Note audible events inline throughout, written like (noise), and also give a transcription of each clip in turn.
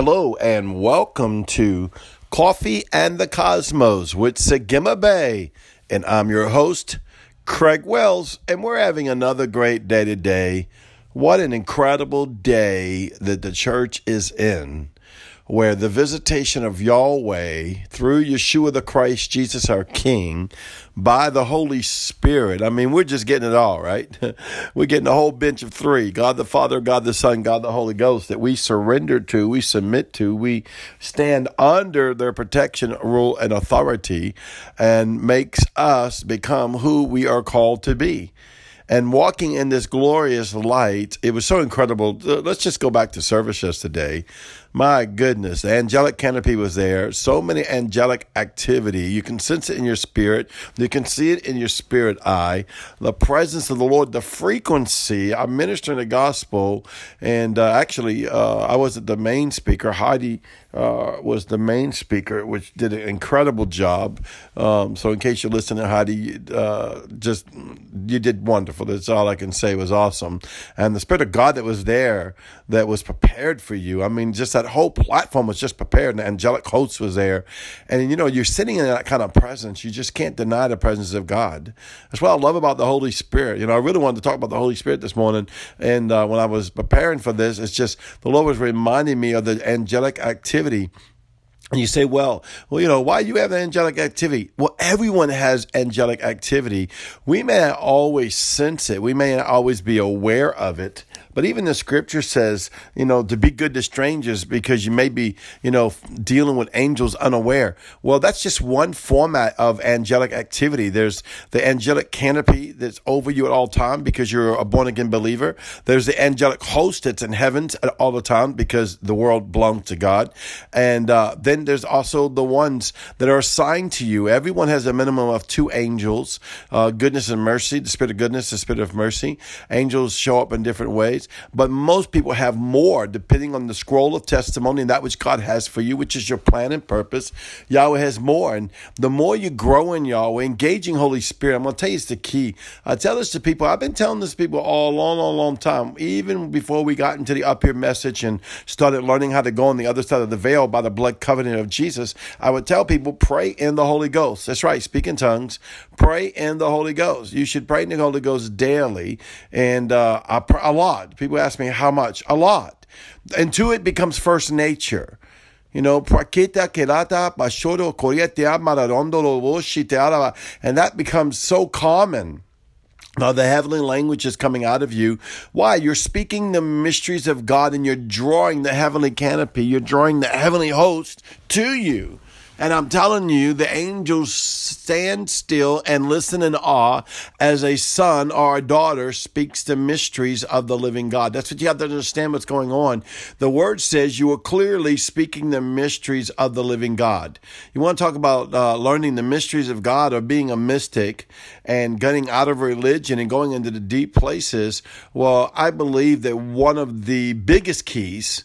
Hello and welcome to Coffee and the Cosmos with Sagima Bay. And I'm your host, Craig Wells, and we're having another great day today. What an incredible day that the church is in where the visitation of Yahweh through Yeshua the Christ, Jesus our King, by the Holy Spirit. I mean, we're just getting it all, right? (laughs) we're getting a whole bench of three God the Father, God the Son, God the Holy Ghost that we surrender to, we submit to, we stand under their protection, rule, and authority, and makes us become who we are called to be and walking in this glorious light. It was so incredible. Uh, let's just go back to service yesterday. My goodness, the angelic canopy was there. So many angelic activity. You can sense it in your spirit. You can see it in your spirit eye. The presence of the Lord, the frequency. I'm ministering the gospel, and uh, actually, uh, I wasn't the main speaker. Heidi uh, was the main speaker, which did an incredible job. Um, so, in case you're listening, Heidi, uh, just you did wonderful. That's all I can say. It was awesome, and the spirit of God that was there, that was prepared for you. I mean, just that whole platform was just prepared, and the angelic host was there. And you know, you're sitting in that kind of presence. You just can't deny the presence of God. That's what I love about the Holy Spirit. You know, I really wanted to talk about the Holy Spirit this morning. And uh, when I was preparing for this, it's just the Lord was reminding me of the angelic activity and you say, well, well, you know, why do you have angelic activity? Well, everyone has angelic activity. We may not always sense it. We may not always be aware of it. But even the scripture says, you know, to be good to strangers because you may be, you know, dealing with angels unaware. Well, that's just one format of angelic activity. There's the angelic canopy that's over you at all time because you're a born again believer. There's the angelic host that's in heavens all the time because the world belongs to God. And uh, then there's also the ones that are assigned to you. Everyone has a minimum of two angels, uh, goodness and mercy, the spirit of goodness, the spirit of mercy. Angels show up in different ways but most people have more depending on the scroll of testimony and that which God has for you, which is your plan and purpose. Yahweh has more. And the more you grow in Yahweh, engaging Holy Spirit, I'm going to tell you it's the key. I tell this to people. I've been telling this to people all long, long, long time, even before we got into the up here message and started learning how to go on the other side of the veil by the blood covenant of Jesus. I would tell people, pray in the Holy Ghost. That's right. Speak in tongues. Pray in the Holy Ghost. You should pray in the Holy Ghost daily and uh, a lot. People ask me how much. A lot. Until it becomes first nature. You know, and that becomes so common. Now, the heavenly language is coming out of you. Why? You're speaking the mysteries of God and you're drawing the heavenly canopy. You're drawing the heavenly host to you. And I'm telling you, the angels stand still and listen in awe as a son or a daughter speaks the mysteries of the living God. That's what you have to understand what's going on. The word says you are clearly speaking the mysteries of the living God. You want to talk about uh, learning the mysteries of God or being a mystic and getting out of religion and going into the deep places. Well, I believe that one of the biggest keys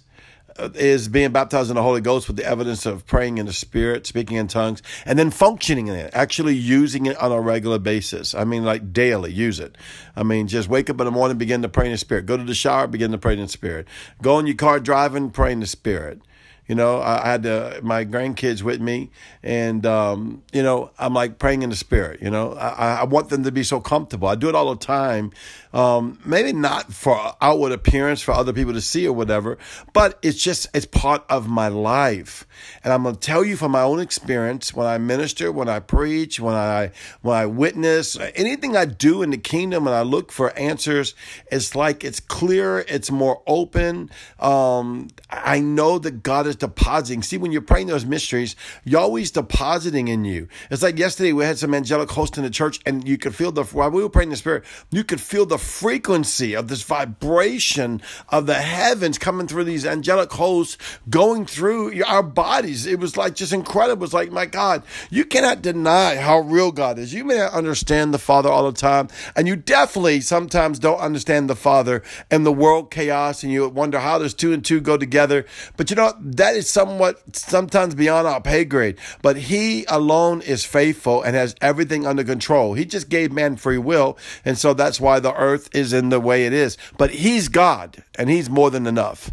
Uh, is being baptized in the Holy Ghost with the evidence of praying in the Spirit, speaking in tongues, and then functioning in it, actually using it on a regular basis. I mean, like daily, use it. I mean, just wake up in the morning, begin to pray in the Spirit. Go to the shower, begin to pray in the Spirit. Go in your car driving, pray in the Spirit. You know, I, had uh, my grandkids with me, and um, you know, I'm like praying in the spirit. You know, I, I, want them to be so comfortable. I do it all the time. Um, maybe not for outward appearance for other people to see or whatever, but it's just it's part of my life. And I'm to tell you from my own experience when I minister, when I preach, when I when I witness, anything I do in the kingdom, and I look for answers, it's like it's clear, it's more open. Um, I know that God is is depositing. See, when you're praying those mysteries, always depositing in you. It's like yesterday we had some angelic hosts in the church, and you could feel the while we were praying the spirit, you could feel the frequency of this vibration of the heavens coming through these angelic hosts, going through our bodies. It was like just incredible. It was like, my God, you cannot deny how real God is. You may not understand the Father all the time, and you definitely sometimes don't understand the Father and the world chaos, and you wonder how does two and two go together. But you know, that is somewhat sometimes beyond our pay grade. But He alone is faithful and has everything under control. He just gave man free will, and so that's why the earth is in the way it is. But He's God, and He's more than enough.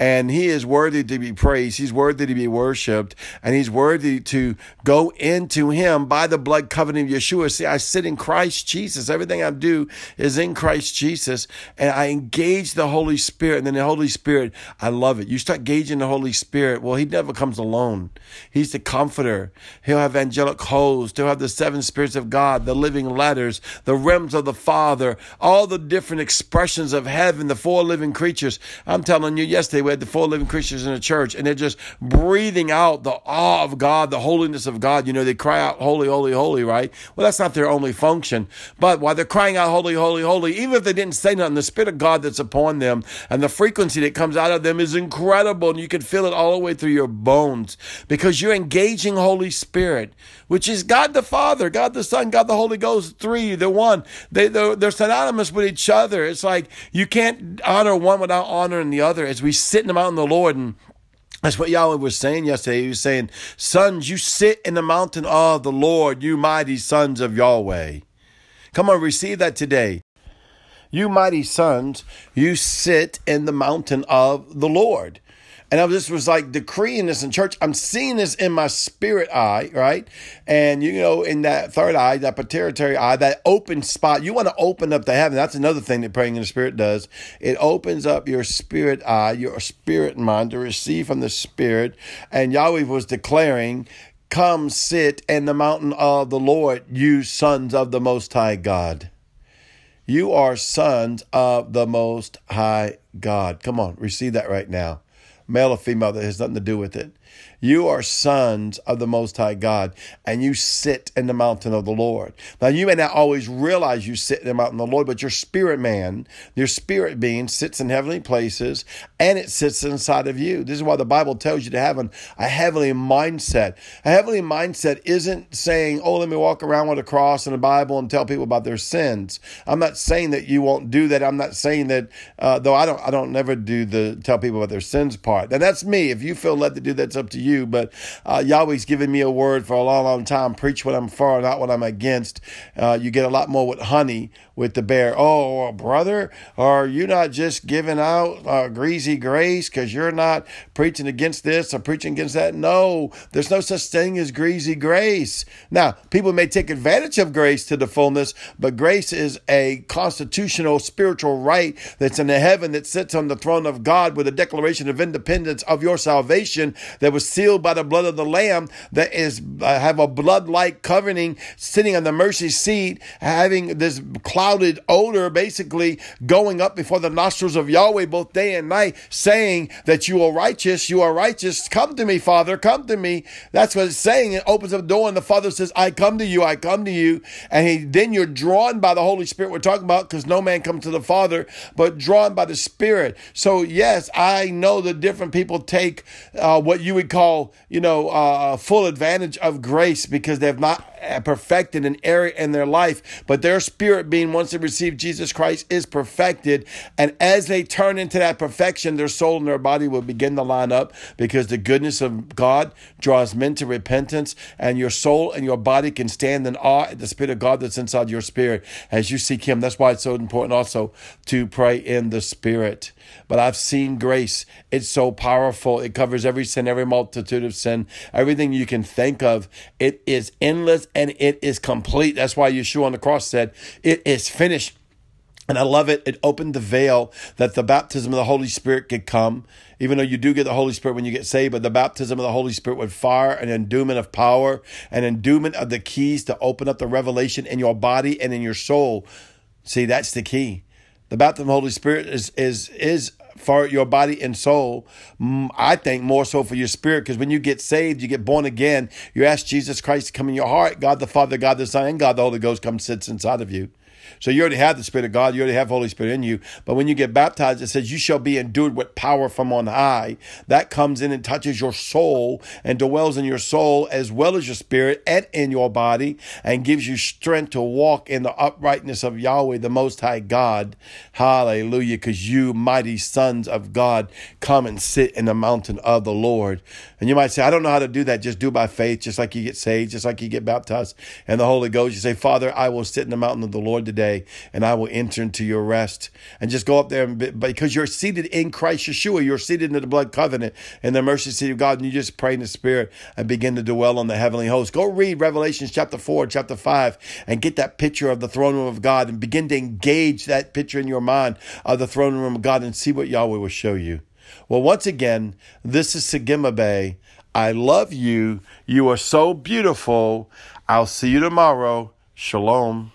And He is worthy to be praised. He's worthy to be worshiped, and He's worthy to go into Him by the blood covenant of Yeshua. See, I sit in Christ Jesus. Everything I do is in Christ Jesus, and I engage the Holy Spirit. And then the Holy Spirit, I love it. You start gauging the Holy Spirit. Well, He never comes alone. He's the comforter. He'll have angelic hosts. He'll have the seven spirits of God, the living letters, the realms of the Father, all the different expressions of heaven, the four living creatures. I'm telling you, yesterday we had the four living creatures in the church, and they're just breathing out the awe of God, the holiness of God. You know, they cry out, Holy, holy, holy, right? Well, that's not their only function. But while they're crying out, Holy, holy, holy, even if they didn't say nothing, the Spirit of God that's upon them and the frequency that comes out of them is incredible, and you can feel it all the way through your bones because you're engaging Holy Spirit, which is God the Father, God the Son, God the Holy Ghost, three, the one. They, they're, they're synonymous with each other. It's like you can't honor one without honoring the other as we sit in the mountain of the Lord and that's what Yahweh was saying yesterday. He was saying, Sons, you sit in the mountain of the Lord, you mighty sons of Yahweh. Come on, receive that today. You mighty sons, you sit in the mountain of the Lord. And I just was like decreeing this in church. I'm seeing this in my spirit eye, right? And you know, in that third eye, that pituitary eye, that open spot, you want to open up the heaven. That's another thing that praying in the spirit does. It opens up your spirit eye, your spirit mind to receive from the spirit. And Yahweh was declaring, Come sit in the mountain of the Lord, you sons of the Most High God. You are sons of the Most High God. Come on, receive that right now male or female, that has nothing to do with it. You are sons of the Most High God, and you sit in the mountain of the Lord. Now, you may not always realize you sit in the mountain of the Lord, but your spirit man, your spirit being, sits in heavenly places, and it sits inside of you. This is why the Bible tells you to have an, a heavenly mindset. A heavenly mindset isn't saying, oh, let me walk around with a cross and a Bible and tell people about their sins. I'm not saying that you won't do that. I'm not saying that, uh, though I don't, I don't never do the tell people about their sins part. And that's me. If you feel led to do that, up to you but uh, Yahweh's given me a word for a long, long time. Preach what I'm for, not what I'm against. Uh, you get a lot more with honey with the bear. Oh, brother, are you not just giving out uh, greasy grace because you're not preaching against this or preaching against that? No, there's no such thing as greasy grace. Now, people may take advantage of grace to the fullness, but grace is a constitutional spiritual right that's in the heaven that sits on the throne of God with a declaration of independence of your salvation that was sealed by the blood of the Lamb that is uh, have a blood-like covering sitting on the mercy seat, having this clouded odor basically going up before the nostrils of Yahweh both day and night, saying that you are righteous, you are righteous. Come to me, Father, come to me. That's what it's saying. It opens up the door, and the Father says, I come to you, I come to you. And he, then you're drawn by the Holy Spirit, we're talking about, because no man comes to the Father, but drawn by the Spirit. So, yes, I know that different people take uh, what you would call you know, uh, full advantage of grace because they've not Uh, perfected an area in their life, but their spirit being once they receive Jesus Christ is perfected. And as they turn into that perfection, their soul and their body will begin to line up because the goodness of God draws men to repentance, and your soul and your body can stand in awe at the Spirit of God that's inside your spirit as you seek Him. That's why it's so important also to pray in the Spirit. But I've seen grace. It's so powerful. It covers every sin, every multitude of sin, everything you can think of. It is endless and it is complete. That's why Yeshua on the cross said, It is finished. And I love it. It opened the veil that the baptism of the Holy Spirit could come, even though you do get the Holy Spirit when you get saved, but the baptism of the Holy Spirit with fire and endowment of power and endowment of the keys to open up the revelation in your body and in your soul. See, that's the key. The baptism of the Holy Spirit is is is for your body and soul. Mm, I think more so for your spirit, because when you get saved, you get born again. You ask Jesus Christ to come in your heart. God the Father, God the Son, and God the Holy Ghost come sits inside of you. So you already have the Spirit of God, you already have Holy Spirit in you. But when you get baptized, it says, You shall be endued with power from on high. That comes in and touches your soul and dwells in your soul as well as your spirit and in your body and gives you strength to walk in the uprightness of Yahweh, the Most High God. Hallelujah. Because you, mighty sons of God, come and sit in the mountain of the Lord. And you might say, I don't know how to do that. Just do by faith, just like you get saved, just like you get baptized and the Holy Ghost. You say, Father, I will sit in the mountain of the Lord today, and I will enter into your rest. And just go up there, and, because you're seated in Christ Yeshua, you're seated in the blood covenant in the mercy seat of God, and you just pray in the Spirit and begin to dwell on the heavenly host. Go read Revelations chapter 4, chapter 5, and get that picture of the throne room of God and begin to engage that picture in your mind of the throne room of God and see what Yahweh will show you. Well, once again, this is Sagima Bay. I love you. You are so beautiful. I'll see you tomorrow. Shalom.